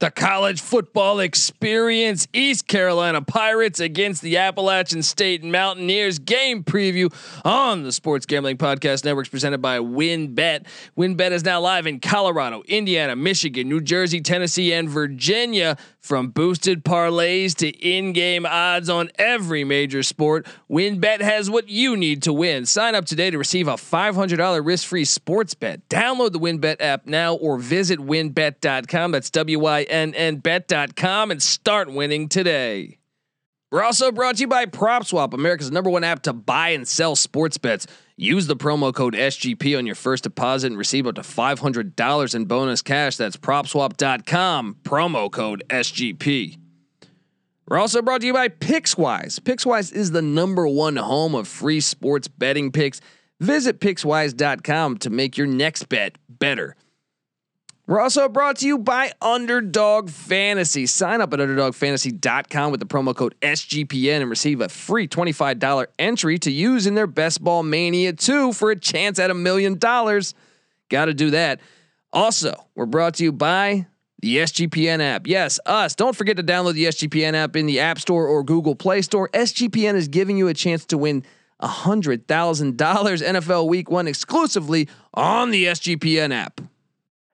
The college football experience East Carolina Pirates against the Appalachian State Mountaineers game preview on the Sports Gambling Podcast Networks presented by WynnBET. WynnBET is now live in Colorado, Indiana, Michigan, New Jersey, Tennessee, and Virginia. From boosted parlays to in-game odds on every major sport, WynnBET has what you need to win. Sign up today to receive a $500 risk-free sports bet. Download the WynnBET app now or visit wynnbet.com. That's W Y N N bet.com and start winning today. We're also brought to you by PropSwap, America's number one app to buy and sell sports bets. Use the promo code SGP on your first deposit and receive up to $500 in bonus cash. That's propswap.com, promo code SGP. We're also brought to you by PicksWise. PicksWise is the number one home of free sports betting picks. Visit PicksWise.com to make your next bet better. We're also brought to you by Underdog Fantasy. Sign up at UnderdogFantasy.com with the promo code SGPN and receive a free $25 entry to use in their Best Ball Mania 2 for a chance at a million dollars. Got to do that. Also, we're brought to you by the SGPN app. Yes, us. Don't forget to download the SGPN app in the App Store or Google Play Store. SGPN is giving you a chance to win $100,000 NFL Week 1 exclusively on the SGPN app.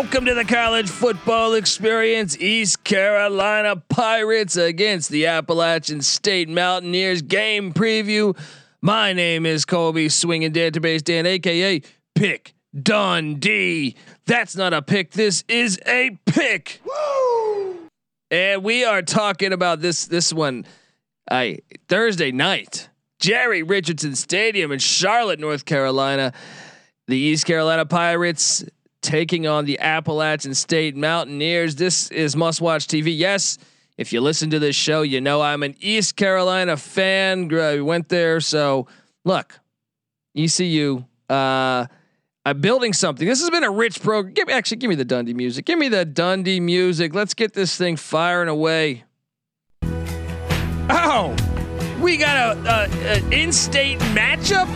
Welcome, to the college football experience. East Carolina Pirates against the Appalachian State Mountaineers game preview. My name is Colby Swinging Database Dan, aka Pick Dundee. That's not a pick. This is a pick. Woo! And we are talking about this this one. I Thursday night, Jerry Richardson Stadium in Charlotte, North Carolina. The East Carolina Pirates taking on the Appalachian State Mountaineers. This is must watch TV. Yes, if you listen to this show, you know I'm an East Carolina fan. I went there. So look, ECU, uh, I'm building something. This has been a rich program. Give me, actually, give me the Dundee music. Give me the Dundee music. Let's get this thing firing away. Oh, we got a, a, a in-state matchup.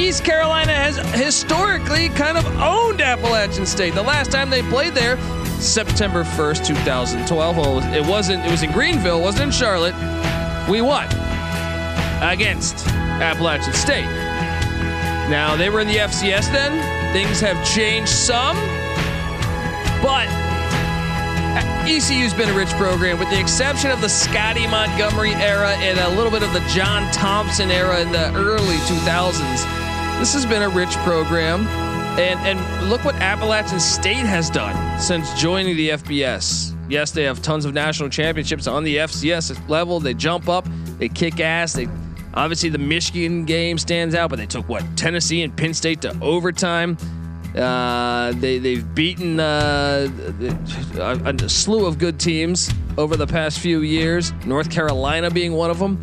East Carolina has historically kind of owned Appalachian State. The last time they played there, September 1st, 2012. Well, it wasn't, it was in Greenville, it wasn't in Charlotte. We won against Appalachian State. Now, they were in the FCS then. Things have changed some, but ECU's been a rich program, with the exception of the Scotty Montgomery era and a little bit of the John Thompson era in the early 2000s this has been a rich program. And and look what Appalachian State has done since joining the FBS. Yes, they have tons of national championships on the FCS level. They jump up, they kick ass. They obviously the Michigan game stands out, but they took what Tennessee and Penn State to overtime. Uh, they they've beaten uh, a, a slew of good teams over the past few years. North Carolina being one of them.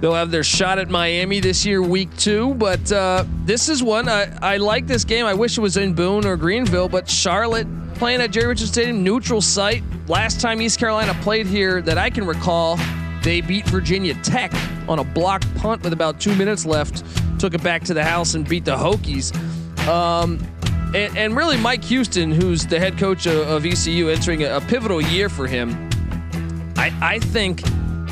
They'll have their shot at Miami this year, week two. But uh, this is one I, I like this game. I wish it was in Boone or Greenville, but Charlotte playing at Jerry Richardson Stadium, neutral site. Last time East Carolina played here that I can recall, they beat Virginia Tech on a block punt with about two minutes left. Took it back to the house and beat the Hokies. Um, and, and, really, Mike Houston, who's the head coach of, of ECU, entering a, a pivotal year for him. I, I think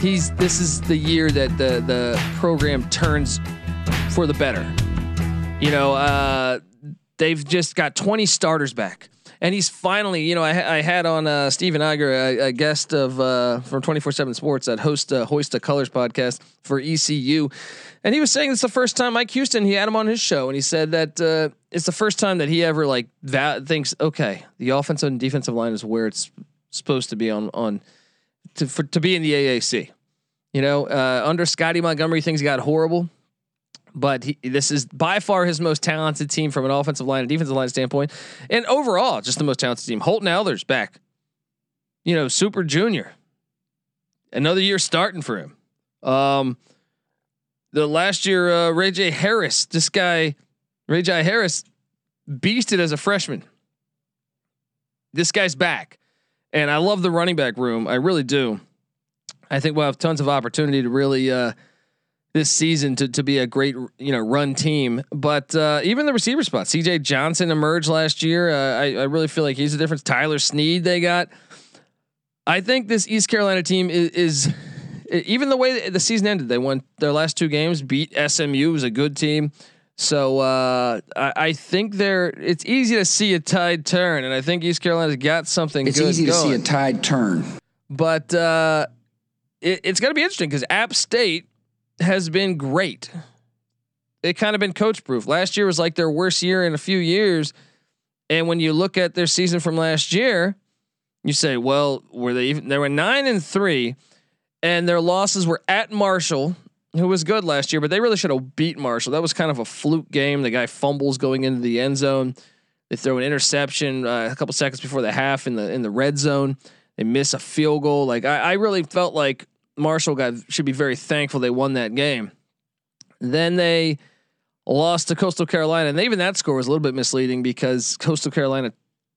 he's this is the year that the the program turns for the better. You know, uh, they've just got 20 starters back. And he's finally, you know, I, I had on uh, Stephen Iger, a, a guest of uh, from 24 7 Sports that host uh, Hoist the Colors podcast for ECU. And he was saying it's the first time Mike Houston, he had him on his show. And he said that uh, it's the first time that he ever like that thinks, okay, the offensive and defensive line is where it's supposed to be on, on to, for, to be in the AAC. You know, uh, under Scotty Montgomery, things got horrible. But he, this is by far his most talented team from an offensive line and defensive line standpoint, and overall, just the most talented team. Holton Ahlers back, you know, super junior, another year starting for him. Um, the last year, uh, Rahjai Harris, this guy, Rahjai Harris, beasted as a freshman. This guy's back, and I love the running back room. I really do. I think we'll have tons of opportunity to really. Uh, this season to to be a great you know run team. But uh, even the receiver spot, C.J. Johnson emerged last year. Uh, I, I really feel like he's the difference. Tyler Snead they got. I think this East Carolina team is, is even the way the season ended. They won their last two games, beat SMU, was a good team. So uh, I, I, think they're. It's easy to see a tide turn, and I think East Carolina's got something. It's easy going. to see a tide turn, but uh, it, it's going to be interesting because App State has been great. They kind of been coach proof. Last year was like their worst year in a few years. And when you look at their season from last year, you say, well, were they even they were nine and three, and their losses were at Marshall, who was good last year, but they really should have beat Marshall. That was kind of a fluke game. The guy fumbles going into the end zone. They throw an interception uh, a couple seconds before the half in the in the red zone. They miss a field goal. Like I, I really felt like Marshall got should be very thankful they won that game. Then they lost to Coastal Carolina, and even that score was a little bit misleading because Coastal Carolina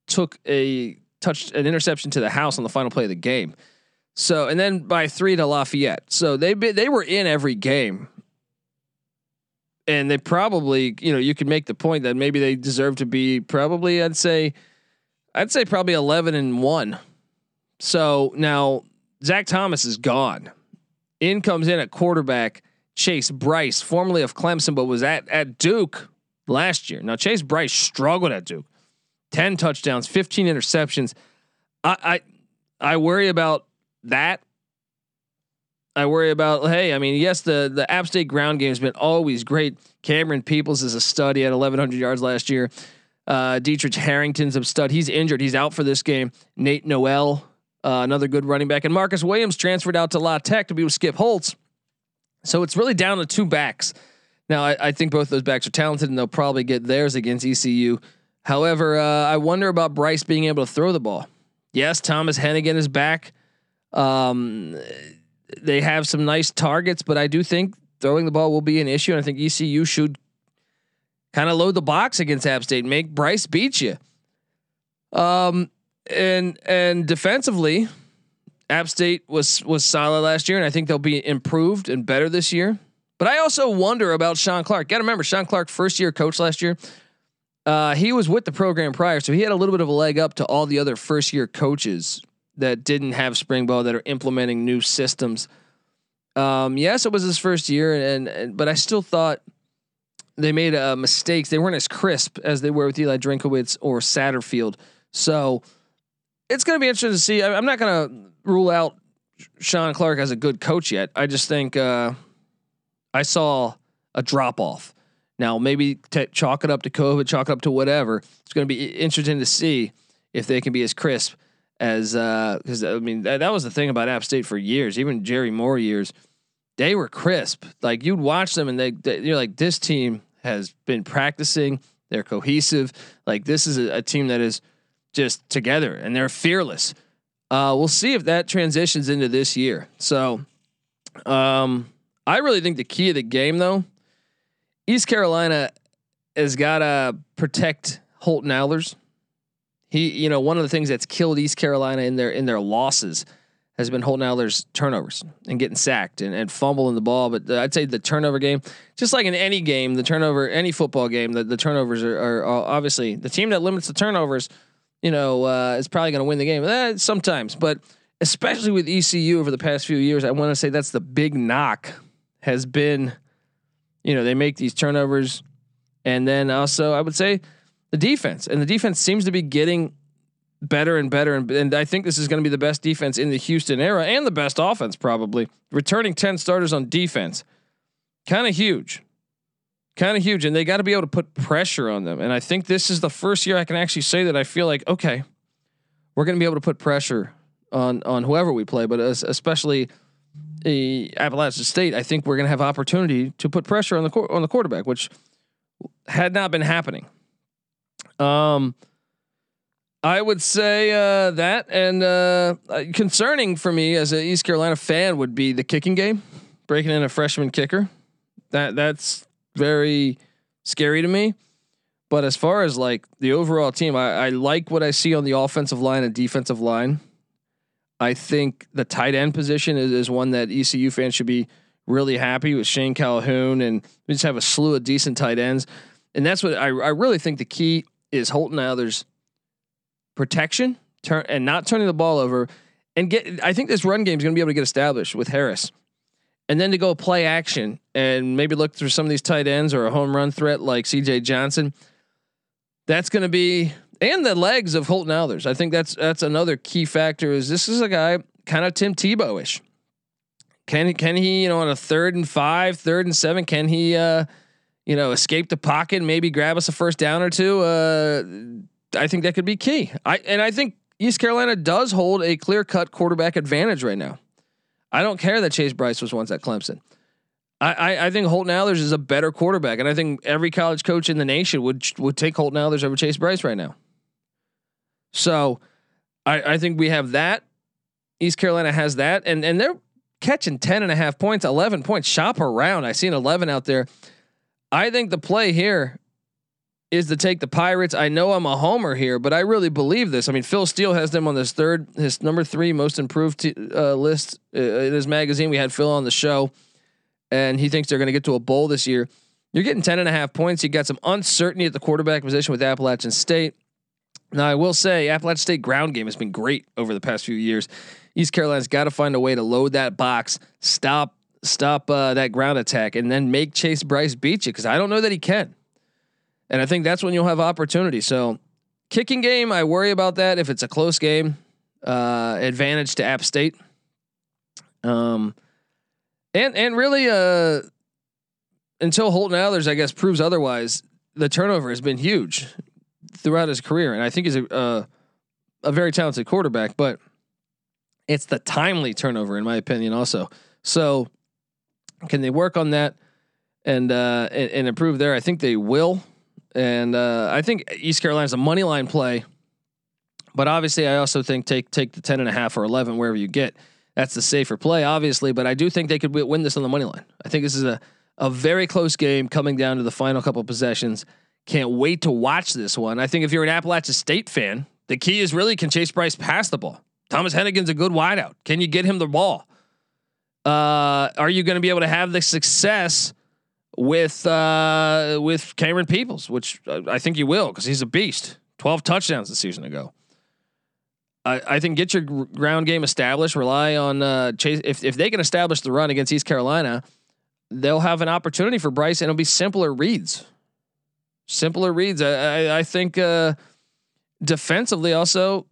took a touch an interception to the house on the final play of the game. So and then by three to Lafayette. So they they were in every game, and they probably you know you could make the point that maybe they deserve to be probably I'd say I'd say probably eleven and one. So now Zach Thomas is gone. In comes in at quarterback Chase Brice, formerly of Clemson, but was at at Duke last year. Now Chase Brice struggled at Duke. 10 touchdowns, 15 interceptions. I I I worry about that. I worry about hey, I mean, yes, the the App State ground game has been always great. Camerun Peoples is a stud. He had 1100 yards last year. Uh, Daetrich Harrington's a stud. He's injured. He's out for this game. Nate Noel uh, another good running back. And Marcus Williams transferred out to La Tech to be with Skip Holtz. So it's really down to two backs. Now, I, I think both those backs are talented and they'll probably get theirs against ECU. However, uh, I wonder about Brice being able to throw the ball. Yes, Thomas Hennigan is back. Um, they have some nice targets, but I do think throwing the ball will be an issue. And I think ECU should kind of load the box against App State, make Brice beat you. Um, and and defensively, App State was was solid last year, and I think they'll be improved and better this year. But I also wonder about Shawn Clark. Got to remember, Shawn Clark, first year coach last year. Uh, he was with the program prior, so he had a little bit of a leg up to all the other first year coaches that didn't have spring ball that are implementing new systems. Um, yes, it was his first year, and, and but I still thought they made uh, mistakes. They weren't as crisp as they were with Eli Drinkwitz or Satterfield. So it's going to be interesting to see. I'm not going to rule out Shawn Clark as a good coach yet. I just think uh, I saw a drop off. Now maybe t- chalk it up to COVID, chalk it up to whatever. It's going to be interesting to see if they can be as crisp as because uh, I mean that, that was the thing about App State for years, even Jerry Moore years. They were crisp. Like you'd watch them and they, they you're like this team has been practicing. They're cohesive. Like this is a, a team that is just together and they're fearless. Uh, we'll see if that transitions into this year. So, um, I really think the key of the game, though, East Carolina has got to protect Holton Ahlers. He, you know, one of the things that's killed East Carolina in their in their losses has been Holton Ahlers turnovers and getting sacked and, and fumbling the ball. But the, I'd say the turnover game, just like in any game, the turnover, any football game, the, the turnovers are, are obviously the team that limits the turnovers you know, uh, is probably going to win the game. Eh, sometimes, but especially with ECU over the past few years, I want to say that's the big knock has been, you know, they make these turnovers, and then also I would say the defense, and the defense seems to be getting better and better, and, and I think this is going to be the best defense in the Houston era and the best offense probably. Returning ten starters on defense, kind of huge kind of huge, and they got to be able to put pressure on them. And I think this is the first year I can actually say that I feel like okay, we're going to be able to put pressure on on whoever we play, but especially a Appalachian State, I think we're going to have opportunity to put pressure on the on the quarterback, which had not been happening. Um, I would say uh, that, and uh, uh, concerning for me as an East Carolina fan would be the kicking game, breaking in a freshman kicker. That that's very scary to me. But as far as like the overall team, I, I like what I see on the offensive line and defensive line. I think the tight end position is, is one that ECU fans should be really happy with Shane Calhoun, and we just have a slew of decent tight ends. And that's what I, I really think the key is Holton Ahlers protection turn and not turning the ball over and get I think this run game is going to be able to get established with Harris. And then to go play action and maybe look through some of these tight ends or a home run threat like CJ Johnson. That's going to be and the legs of Holton Ahlers. I think that's that's another key factor. Is this is a guy kind of Tim Tebow ish. Can can he you know on a third and five, third and seven, can he uh, you know escape the pocket, maybe grab us a first down or two? Uh, I think that could be key. I and I think East Carolina does hold a clear cut quarterback advantage right now. I don't care that Chase Brice was once at Clemson. I, I, think Holton Ahlers is a better quarterback, and I think every college coach in the nation would would take Holton Ahlers over Chase Brice right now. So, I, I think we have that. East Carolina has that, and and they're catching 10 and a half points, 11 points. Shop around. I seen 11 out there. I think the play here is to take the Pirates. I know I'm a homer here, but I really believe this. I mean, Phil Steele has them on this third, his number three most improved t- uh, list uh, in his magazine. We had Phil on the show, and he thinks they're going to get to a bowl this year. You're getting 10 and a half points. You got some uncertainty at the quarterback position with Appalachian State. Now, I will say, Appalachian State ground game has been great over the past few years. East Carolina's got to find a way to load that box, stop stop uh, that ground attack, and then make Chase Brice beat you because I don't know that he can. And I think that's when you'll have opportunity. So, kicking game, I worry about that if it's a close game. Uh, advantage to App State. Um, and and really, uh, until Holton Ahlers, I guess, proves otherwise, the turnover has been huge throughout his career, and I think he's a uh, a very talented quarterback. But it's the timely turnover, in my opinion, also. So, can they work on that and uh, and, and improve there? I think they will. And uh, I think East Carolina's a money line play. But obviously, I also think take take the ten and a half or eleven wherever you get. That's the safer play, obviously. But I do think they could win this on the money line. I think this is a a very close game coming down to the final couple possessions. Can't wait to watch this one. I think if you're an Appalachian State fan, the key is really can Chase Brice pass the ball. Thomas Hennigan's a good wideout. Can you get him the ball? Uh, are you going to be able to have the success with uh, with Camerun Peoples, which I think you will because he's a beast. Twelve touchdowns the season ago. I, I think get your ground game established. Rely on uh, Chase. If if they can establish the run against East Carolina, they'll have an opportunity for Brice, and it'll be simpler reads. Simpler reads. I I, I think uh, defensively also.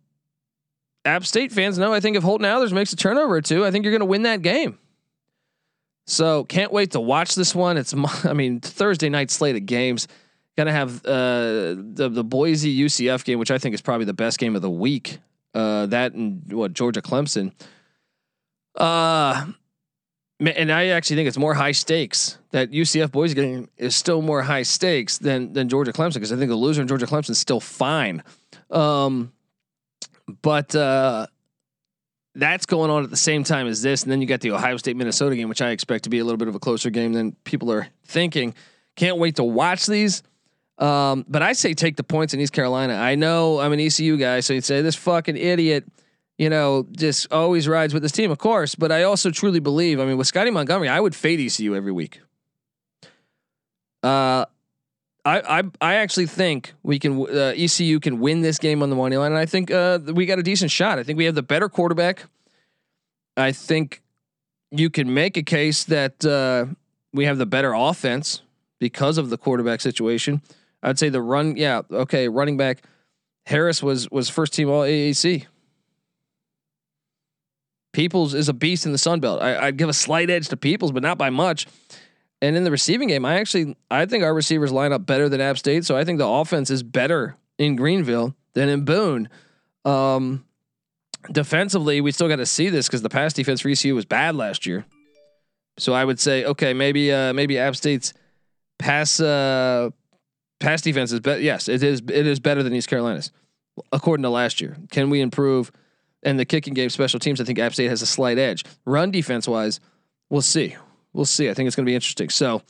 App State fans know. I think if Holton Ahlers makes a turnover or two, I think you're going to win that game. So can't wait to watch this one. It's I mean Thursday night slate of games. Gonna have uh, the the Boise UCF game, which I think is probably the best game of the week. Uh, that and what Georgia Clemson. Uh, and I actually think it's more high stakes. That UCF Boise game is still more high stakes than than Georgia Clemson because I think the loser in Georgia Clemson is still fine. Um, but uh, that's going on at the same time as this, and then you got the Ohio State Minnesota game, which I expect to be a little bit of a closer game than people are thinking. Can't wait to watch these. Um, but I say take the points in East Carolina. I know I'm an ECU guy, so you'd say this fucking idiot, you know, just always rides with this team, of course. But I also truly believe. I mean, with Scotty Montgomery, I would fade ECU every week. Uh, I, I I actually think we can uh, ECU can win this game on the money line, and I think uh, we got a decent shot. I think we have the better quarterback. I think you can make a case that uh, we have the better offense because of the quarterback situation. I'd say the run, yeah, okay, running back Harris was was first team All AAC. Peoples is a beast in the Sun Belt. I, I'd give a slight edge to Peoples, but not by much. And in the receiving game, I actually I think our receivers line up better than App State. So I think the offense is better in Greenville than in Boone. Um, defensively, we still got to see this because the pass defense for ECU was bad last year. So I would say, okay, maybe uh, maybe App State's pass uh, pass defense is better. Yes, it is. It is better than East Carolina's, according to last year. Can we improve? And the kicking game, special teams, I think App State has a slight edge. Run defense wise, we'll see. We'll see. I think it's going to be interesting. So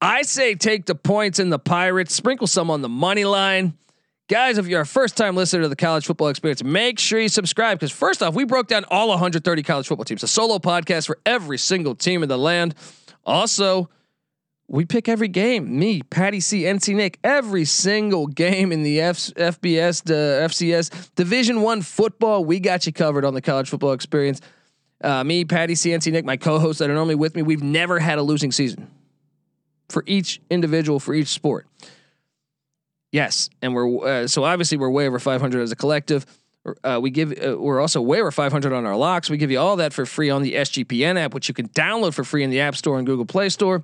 I say take the points in the Pirates, sprinkle some on the money line. Guys, if you're a first time listener to the college football experience, make sure you subscribe because first off, we broke down all 130 college football teams, a solo podcast for every single team in the land. Also, we pick every game. Me, Patty C, NC Nick, every single game in the F- FBS, the FCS Division One football. We got you covered on the college football experience. Uh, me, Patty C, NC Nick, my co-hosts that are normally with me. We've never had a losing season for each individual for each sport. Yes, and we're uh, so obviously we're way over 500 as a collective. Uh, we give uh, we're also way over 500 on our locks. We give you all that for free on the SGPN app, which you can download for free in the App Store and Google Play Store.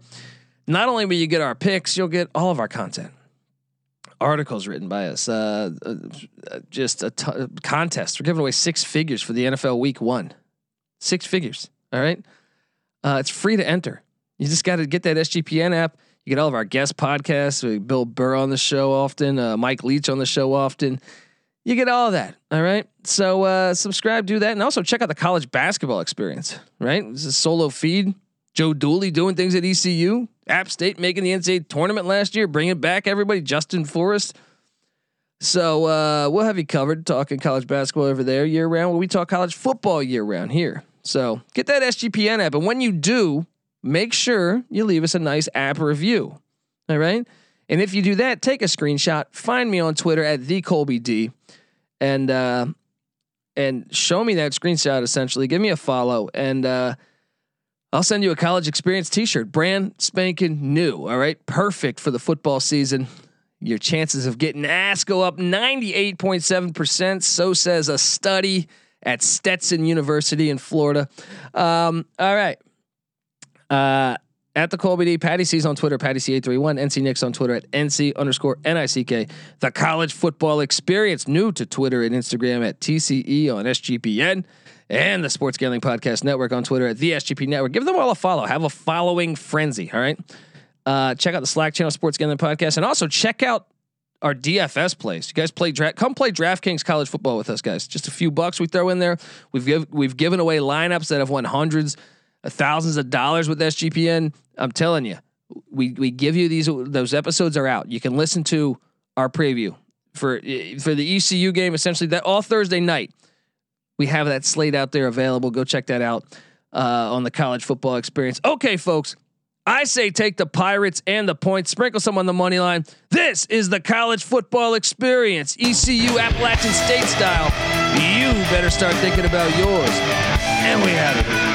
Not only will you get our picks, you'll get all of our content, articles written by us, uh, uh just a t- contest. We're giving away six figures for the NFL Week One, six figures. All right, uh, it's free to enter. You just got to get that SGPN app you get all of our guest podcasts. We Bill Burr on the show often, uh, Mike Leach on the show often. You get all that. All right. So uh, subscribe, do that, and also check out the college basketball experience. Right. This is solo feed. Joe Dooley doing things at ECU. App State making the NCAA tournament last year, bringing back everybody. Justin Forrest. So uh, we'll have you covered talking college basketball over there year round. We talk college football year round here. So get that SGPN app, and when you do, make sure you leave us a nice app review. All right. And if you do that, take a screenshot, find me on Twitter at the Colby D, and uh, and show me that screenshot. Essentially, give me a follow, and uh, I'll send you a college experience T-shirt, brand spanking new. All right, perfect for the football season. Your chances of getting ass go up ninety eight point seven percent. So says a study at Stetson University in Florida. Um, all right. Uh, at the Colby D, Patty C's on Twitter, Patty C831, NC Nick's on Twitter at NC underscore NICK. The college football experience, new to Twitter and Instagram at TCE on SGPN, and the Sports Gambling Podcast Network on Twitter at the SGP Network. Give them all a follow. Have a following frenzy, all right? Uh, check out the Slack channel, Sports Gambling Podcast, and also check out our DFS plays. You guys play draft. Come play DraftKings college football with us, guys. Just a few bucks we throw in there. We've give, we've given away lineups that have won hundreds thousands of dollars with SGPN. I'm telling you, we we give you these. Those episodes are out. You can listen to our preview for for the ECU game. Essentially, that all Thursday night. We have that slate out there available. Go check that out uh, on the college football experience. Okay, folks. I say take the Pirates and the points, sprinkle some on the money line. This is the college football experience, ECU Appalachian State style. You better start thinking about yours. And we have it.